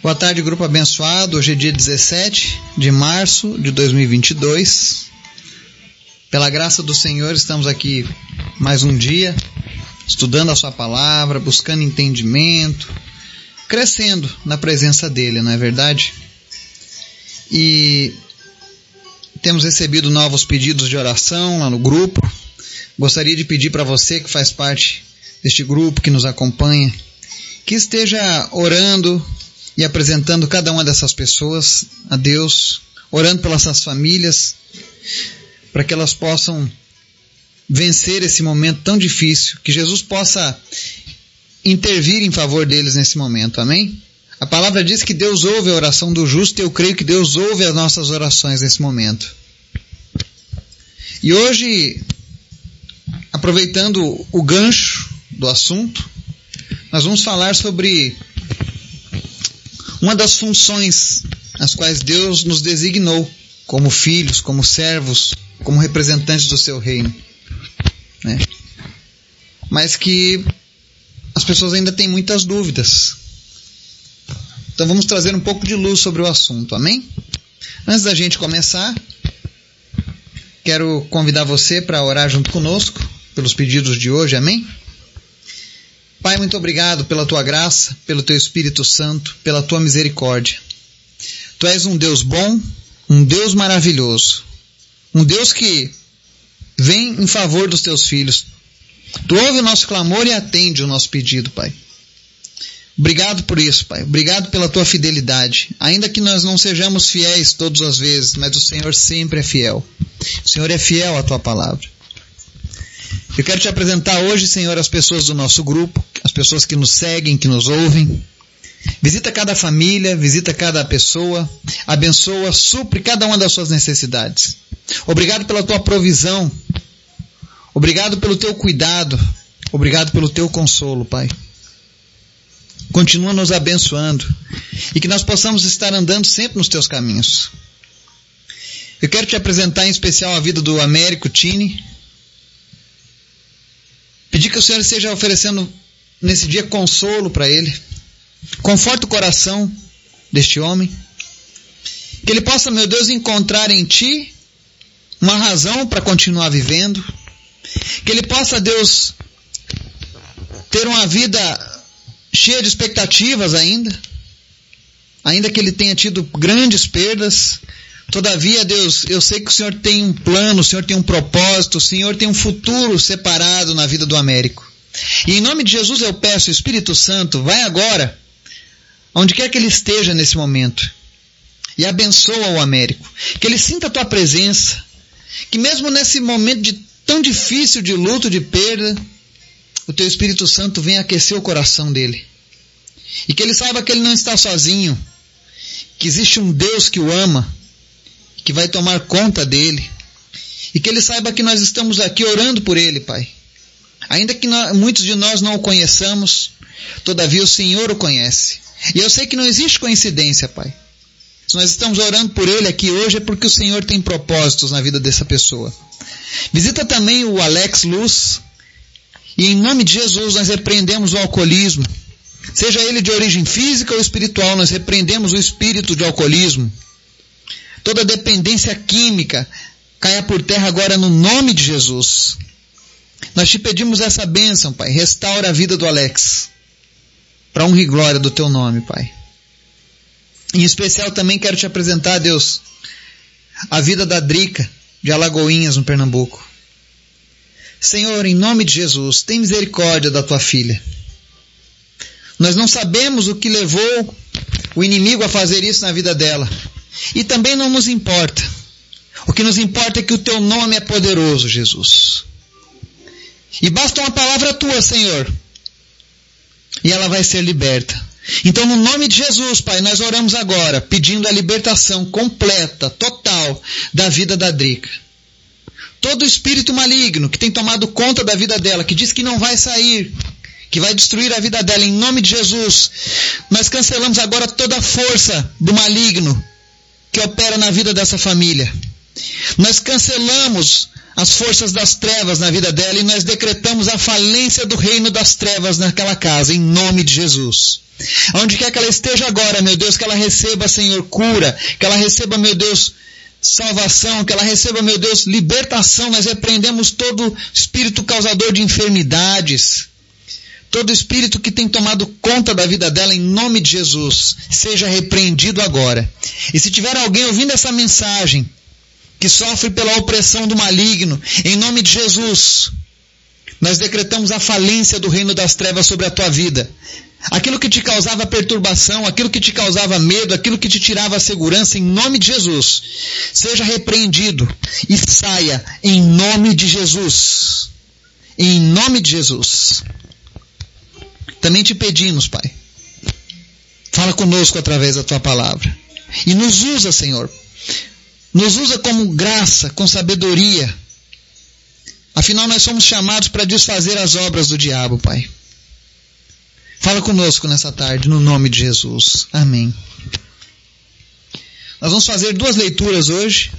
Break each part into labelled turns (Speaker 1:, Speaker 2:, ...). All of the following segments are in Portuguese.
Speaker 1: Boa tarde, grupo abençoado. Hoje é dia 17 de março de 2022. Pela graça do Senhor, estamos aqui mais um dia, estudando a Sua palavra, buscando entendimento, crescendo na presença dEle, não é verdade? E temos recebido novos pedidos de oração lá no grupo. Gostaria de pedir para você que faz parte deste grupo, que nos acompanha, que esteja orando e apresentando cada uma dessas pessoas a Deus, orando pelas suas famílias, para que elas possam vencer esse momento tão difícil, que Jesus possa intervir em favor deles nesse momento. Amém? A palavra diz que Deus ouve a oração do justo e eu creio que Deus ouve as nossas orações nesse momento. E hoje, aproveitando o gancho do assunto, nós vamos falar sobre uma das funções as quais Deus nos designou como filhos, como servos, como representantes do seu reino. Né? Mas que as pessoas ainda têm muitas dúvidas. Então vamos trazer um pouco de luz sobre o assunto, amém? Antes da gente começar, quero convidar você para orar junto conosco pelos pedidos de hoje, amém? Pai, muito obrigado pela tua graça, pelo teu Espírito Santo, pela tua misericórdia. Tu és um Deus bom, um Deus maravilhoso, um Deus que vem em favor dos teus filhos. Tu ouve o nosso clamor e atende o nosso pedido, Pai. Obrigado por isso, Pai. Obrigado pela tua fidelidade. Ainda que nós não sejamos fiéis todas as vezes, mas o Senhor sempre é fiel. O Senhor é fiel à tua palavra. Eu quero te apresentar hoje, Senhor, as pessoas do nosso grupo, as pessoas que nos seguem, que nos ouvem. Visita cada família, visita cada pessoa, abençoa, supre cada uma das suas necessidades. Obrigado pela tua provisão. Obrigado pelo teu cuidado. Obrigado pelo teu consolo, Pai. Continua nos abençoando e que nós possamos estar andando sempre nos teus caminhos. Eu quero te apresentar em especial a vida do Américo Tini, Pedir que o Senhor esteja oferecendo nesse dia consolo para ele. Conforta o coração deste homem. Que ele possa, meu Deus, encontrar em Ti uma razão para continuar vivendo. Que ele possa, Deus, ter uma vida cheia de expectativas ainda. Ainda que ele tenha tido grandes perdas, Todavia, Deus, eu sei que o Senhor tem um plano, o Senhor tem um propósito, o Senhor tem um futuro separado na vida do Américo. E em nome de Jesus eu peço, Espírito Santo, vai agora, onde quer que ele esteja nesse momento, e abençoa o Américo. Que ele sinta a tua presença, que mesmo nesse momento de tão difícil de luto, de perda, o teu Espírito Santo venha aquecer o coração dele. E que ele saiba que ele não está sozinho, que existe um Deus que o ama que vai tomar conta dele. E que ele saiba que nós estamos aqui orando por ele, Pai. Ainda que nós, muitos de nós não o conheçamos, todavia o Senhor o conhece. E eu sei que não existe coincidência, Pai. Se nós estamos orando por ele aqui hoje é porque o Senhor tem propósitos na vida dessa pessoa. Visita também o Alex Luz. E em nome de Jesus nós repreendemos o alcoolismo. Seja ele de origem física ou espiritual, nós repreendemos o espírito de alcoolismo toda dependência química caia por terra agora no nome de Jesus. Nós te pedimos essa bênção, Pai. Restaura a vida do Alex. Para honra e glória do teu nome, Pai. Em especial também quero te apresentar, Deus, a vida da Drica, de Alagoinhas, no Pernambuco. Senhor, em nome de Jesus, tem misericórdia da tua filha. Nós não sabemos o que levou o inimigo a fazer isso na vida dela. E também não nos importa. O que nos importa é que o teu nome é poderoso, Jesus. E basta uma palavra tua, Senhor. E ela vai ser liberta. Então, no nome de Jesus, Pai, nós oramos agora, pedindo a libertação completa, total, da vida da Drica. Todo espírito maligno que tem tomado conta da vida dela, que diz que não vai sair, que vai destruir a vida dela, em nome de Jesus, nós cancelamos agora toda a força do maligno que opera na vida dessa família. Nós cancelamos as forças das trevas na vida dela e nós decretamos a falência do reino das trevas naquela casa, em nome de Jesus. Onde quer que ela esteja agora, meu Deus, que ela receba, Senhor, cura, que ela receba, meu Deus, salvação, que ela receba, meu Deus, libertação. Nós repreendemos todo espírito causador de enfermidades, todo espírito que tem tomado conta da vida dela, em nome de Jesus, seja repreendido agora. E se tiver alguém ouvindo essa mensagem, que sofre pela opressão do maligno, em nome de Jesus, nós decretamos a falência do reino das trevas sobre a tua vida. Aquilo que te causava perturbação, aquilo que te causava medo, aquilo que te tirava a segurança, em nome de Jesus, seja repreendido e saia em nome de Jesus. Em nome de Jesus. Também te pedimos, Pai. Fala conosco através da tua palavra. E nos usa, Senhor, nos usa como graça, com sabedoria. Afinal, nós somos chamados para desfazer as obras do diabo, Pai. Fala conosco nessa tarde, no nome de Jesus. Amém. Nós vamos fazer duas leituras hoje.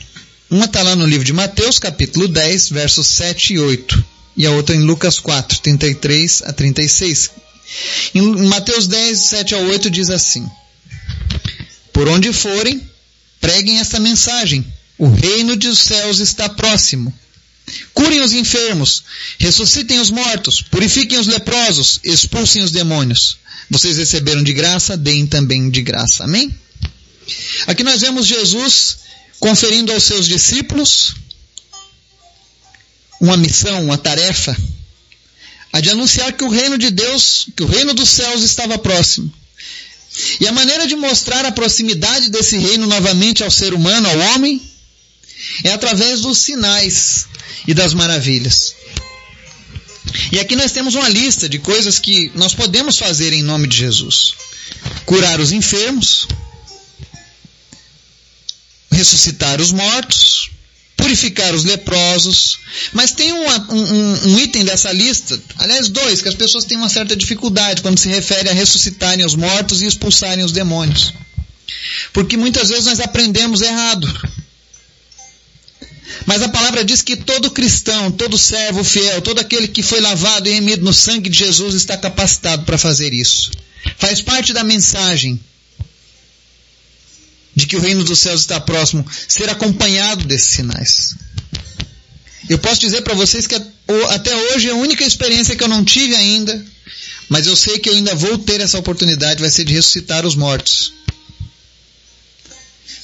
Speaker 1: Uma está lá no livro de Mateus, capítulo 10, versos 7 e 8. E a outra em Lucas 4, 33 a 36. Em Mateus 10, 7 a 8 diz assim: Por onde forem, Preguem esta mensagem: o reino dos céus está próximo. Curem os enfermos, ressuscitem os mortos, purifiquem os leprosos, expulsem os demônios. Vocês receberam de graça, deem também de graça. Amém? Aqui nós vemos Jesus conferindo aos seus discípulos uma missão, uma tarefa, a de anunciar que o reino de Deus, que o reino dos céus estava próximo. E a maneira de mostrar a proximidade desse reino novamente ao ser humano, ao homem, é através dos sinais e das maravilhas. E aqui nós temos uma lista de coisas que nós podemos fazer em nome de Jesus: curar os enfermos, ressuscitar os mortos, purificar os leprosos. Mas tem um, um, um, item dessa lista, aliás, dois, que as pessoas têm uma certa dificuldade quando se refere a ressuscitarem os mortos e expulsarem os demônios. Porque muitas vezes nós aprendemos errado. Mas a palavra diz que todo cristão, todo servo fiel, todo aquele que foi lavado e remido no sangue de Jesus está capacitado para fazer isso. Faz parte da mensagem de que o reino dos céus está próximo, ser acompanhado desses sinais. Eu posso dizer para vocês que até hoje a única experiência que eu não tive ainda, mas eu sei que eu ainda vou ter essa oportunidade, vai ser de ressuscitar os mortos.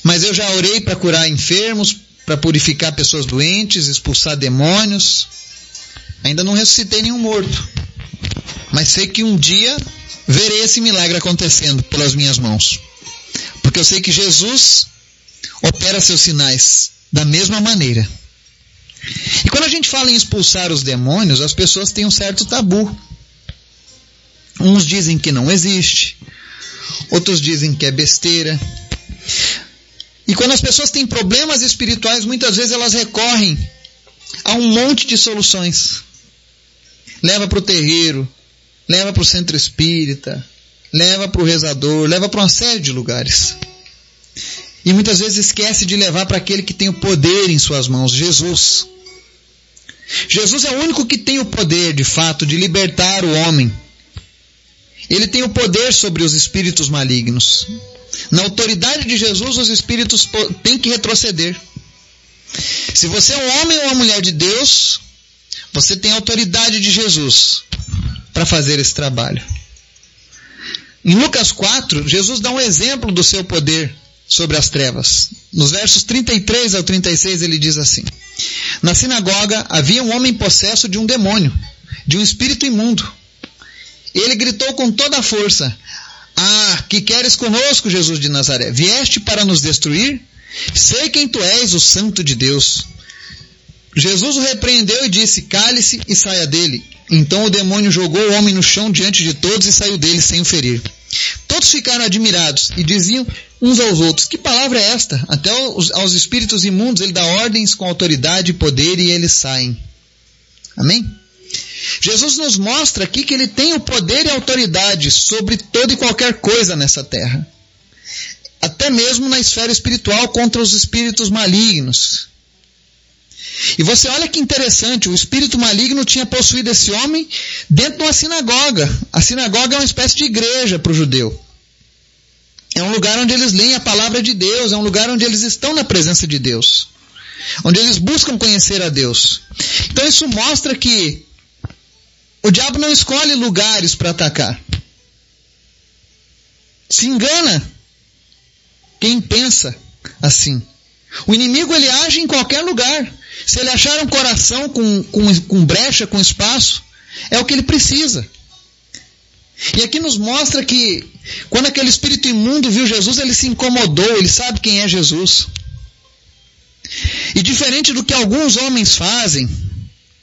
Speaker 1: Mas eu já orei para curar enfermos, para purificar pessoas doentes, expulsar demônios. Ainda não ressuscitei nenhum morto. Mas sei que um dia verei esse milagre acontecendo pelas minhas mãos. Porque eu sei que Jesus opera seus sinais da mesma maneira. E quando a gente fala em expulsar os demônios, as pessoas têm um certo tabu. Uns dizem que não existe, outros dizem que é besteira. E quando as pessoas têm problemas espirituais, muitas vezes elas recorrem a um monte de soluções. Leva para o terreiro, leva para o centro espírita, leva para o rezador, leva para uma série de lugares. E muitas vezes esquece de levar para aquele que tem o poder em suas mãos, Jesus. Jesus é o único que tem o poder, de fato, de libertar o homem. Ele tem o poder sobre os espíritos malignos. Na autoridade de Jesus, os espíritos têm que retroceder. Se você é um homem ou uma mulher de Deus, você tem a autoridade de Jesus para fazer esse trabalho. Em Lucas 4, Jesus dá um exemplo do seu poder sobre as trevas. Nos versos 33 ao 36 ele diz assim: Na sinagoga havia um homem possesso de um demônio, de um espírito imundo. Ele gritou com toda a força: Ah, que queres conosco, Jesus de Nazaré? Vieste para nos destruir? Sei quem tu és, o Santo de Deus. Jesus o repreendeu e disse: Cale-se e saia dele. Então o demônio jogou o homem no chão diante de todos e saiu dele sem o ferir. Todos ficaram admirados e diziam uns aos outros: Que palavra é esta? Até aos, aos espíritos imundos ele dá ordens com autoridade e poder e eles saem. Amém? Jesus nos mostra aqui que ele tem o poder e autoridade sobre toda e qualquer coisa nessa terra. Até mesmo na esfera espiritual contra os espíritos malignos. E você olha que interessante, o espírito maligno tinha possuído esse homem dentro de uma sinagoga. A sinagoga é uma espécie de igreja para o judeu. É um lugar onde eles leem a palavra de Deus, é um lugar onde eles estão na presença de Deus. Onde eles buscam conhecer a Deus. Então isso mostra que o diabo não escolhe lugares para atacar. Se engana quem pensa assim. O inimigo ele age em qualquer lugar. Se ele achar um coração com, com, com brecha, com espaço, é o que ele precisa. E aqui nos mostra que quando aquele espírito imundo viu Jesus, ele se incomodou, ele sabe quem é Jesus. E diferente do que alguns homens fazem,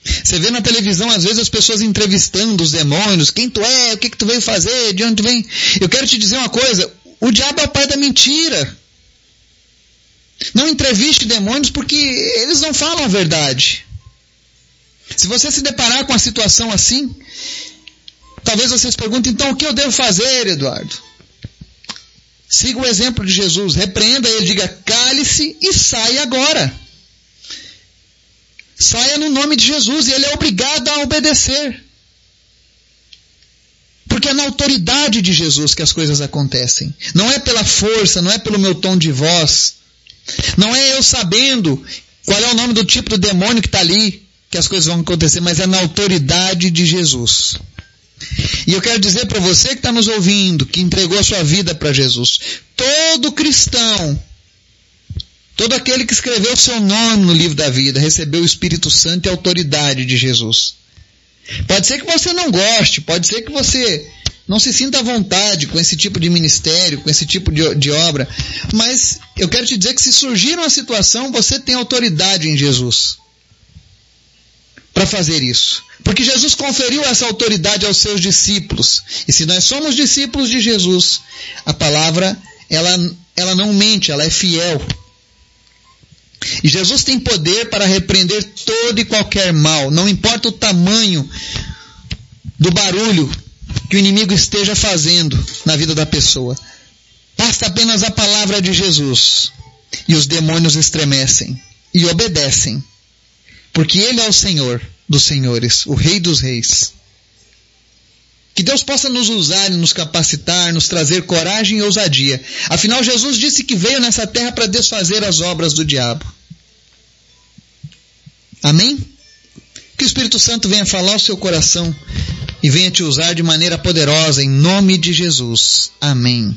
Speaker 1: você vê na televisão às vezes as pessoas entrevistando os demônios, quem tu é, o que, que tu veio fazer, de onde tu vem. Eu quero te dizer uma coisa, o diabo é o pai da mentira. Não entreviste demônios porque eles não falam a verdade. Se você se deparar com uma situação assim, talvez você se pergunte, então o que eu devo fazer, Eduardo? Siga o exemplo de Jesus, repreenda ele, diga cale-se e saia agora. Saia no nome de Jesus e ele é obrigado a obedecer. Porque é na autoridade de Jesus que as coisas acontecem. Não é pela força, não é pelo meu tom de voz. Não é eu sabendo qual é o nome do tipo do demônio que está ali que as coisas vão acontecer, mas é na autoridade de Jesus. E eu quero dizer para você que está nos ouvindo, que entregou a sua vida para Jesus, todo cristão, todo aquele que escreveu o seu nome no livro da vida, recebeu o Espírito Santo e a autoridade de Jesus. Pode ser que você não goste, pode ser que você não se sinta à vontade com esse tipo de ministério, com esse tipo de, de obra, mas eu quero te dizer que se surgir uma situação, você tem autoridade em Jesus para fazer isso. Porque Jesus conferiu essa autoridade aos seus discípulos. E se nós somos discípulos de Jesus, a palavra ela, ela não mente, ela é fiel. E Jesus tem poder para repreender todo e qualquer mal, não importa o tamanho do barulho que o inimigo esteja fazendo na vida da pessoa. Basta apenas a palavra de Jesus e os demônios estremecem e obedecem, porque Ele é o Senhor dos senhores, o Rei dos reis. Que Deus possa nos usar e nos capacitar, nos trazer coragem e ousadia. Afinal, Jesus disse que veio nessa terra para desfazer as obras do diabo. Amém? Que o Espírito Santo venha falar ao seu coração e venha te usar de maneira poderosa em nome de Jesus. Amém.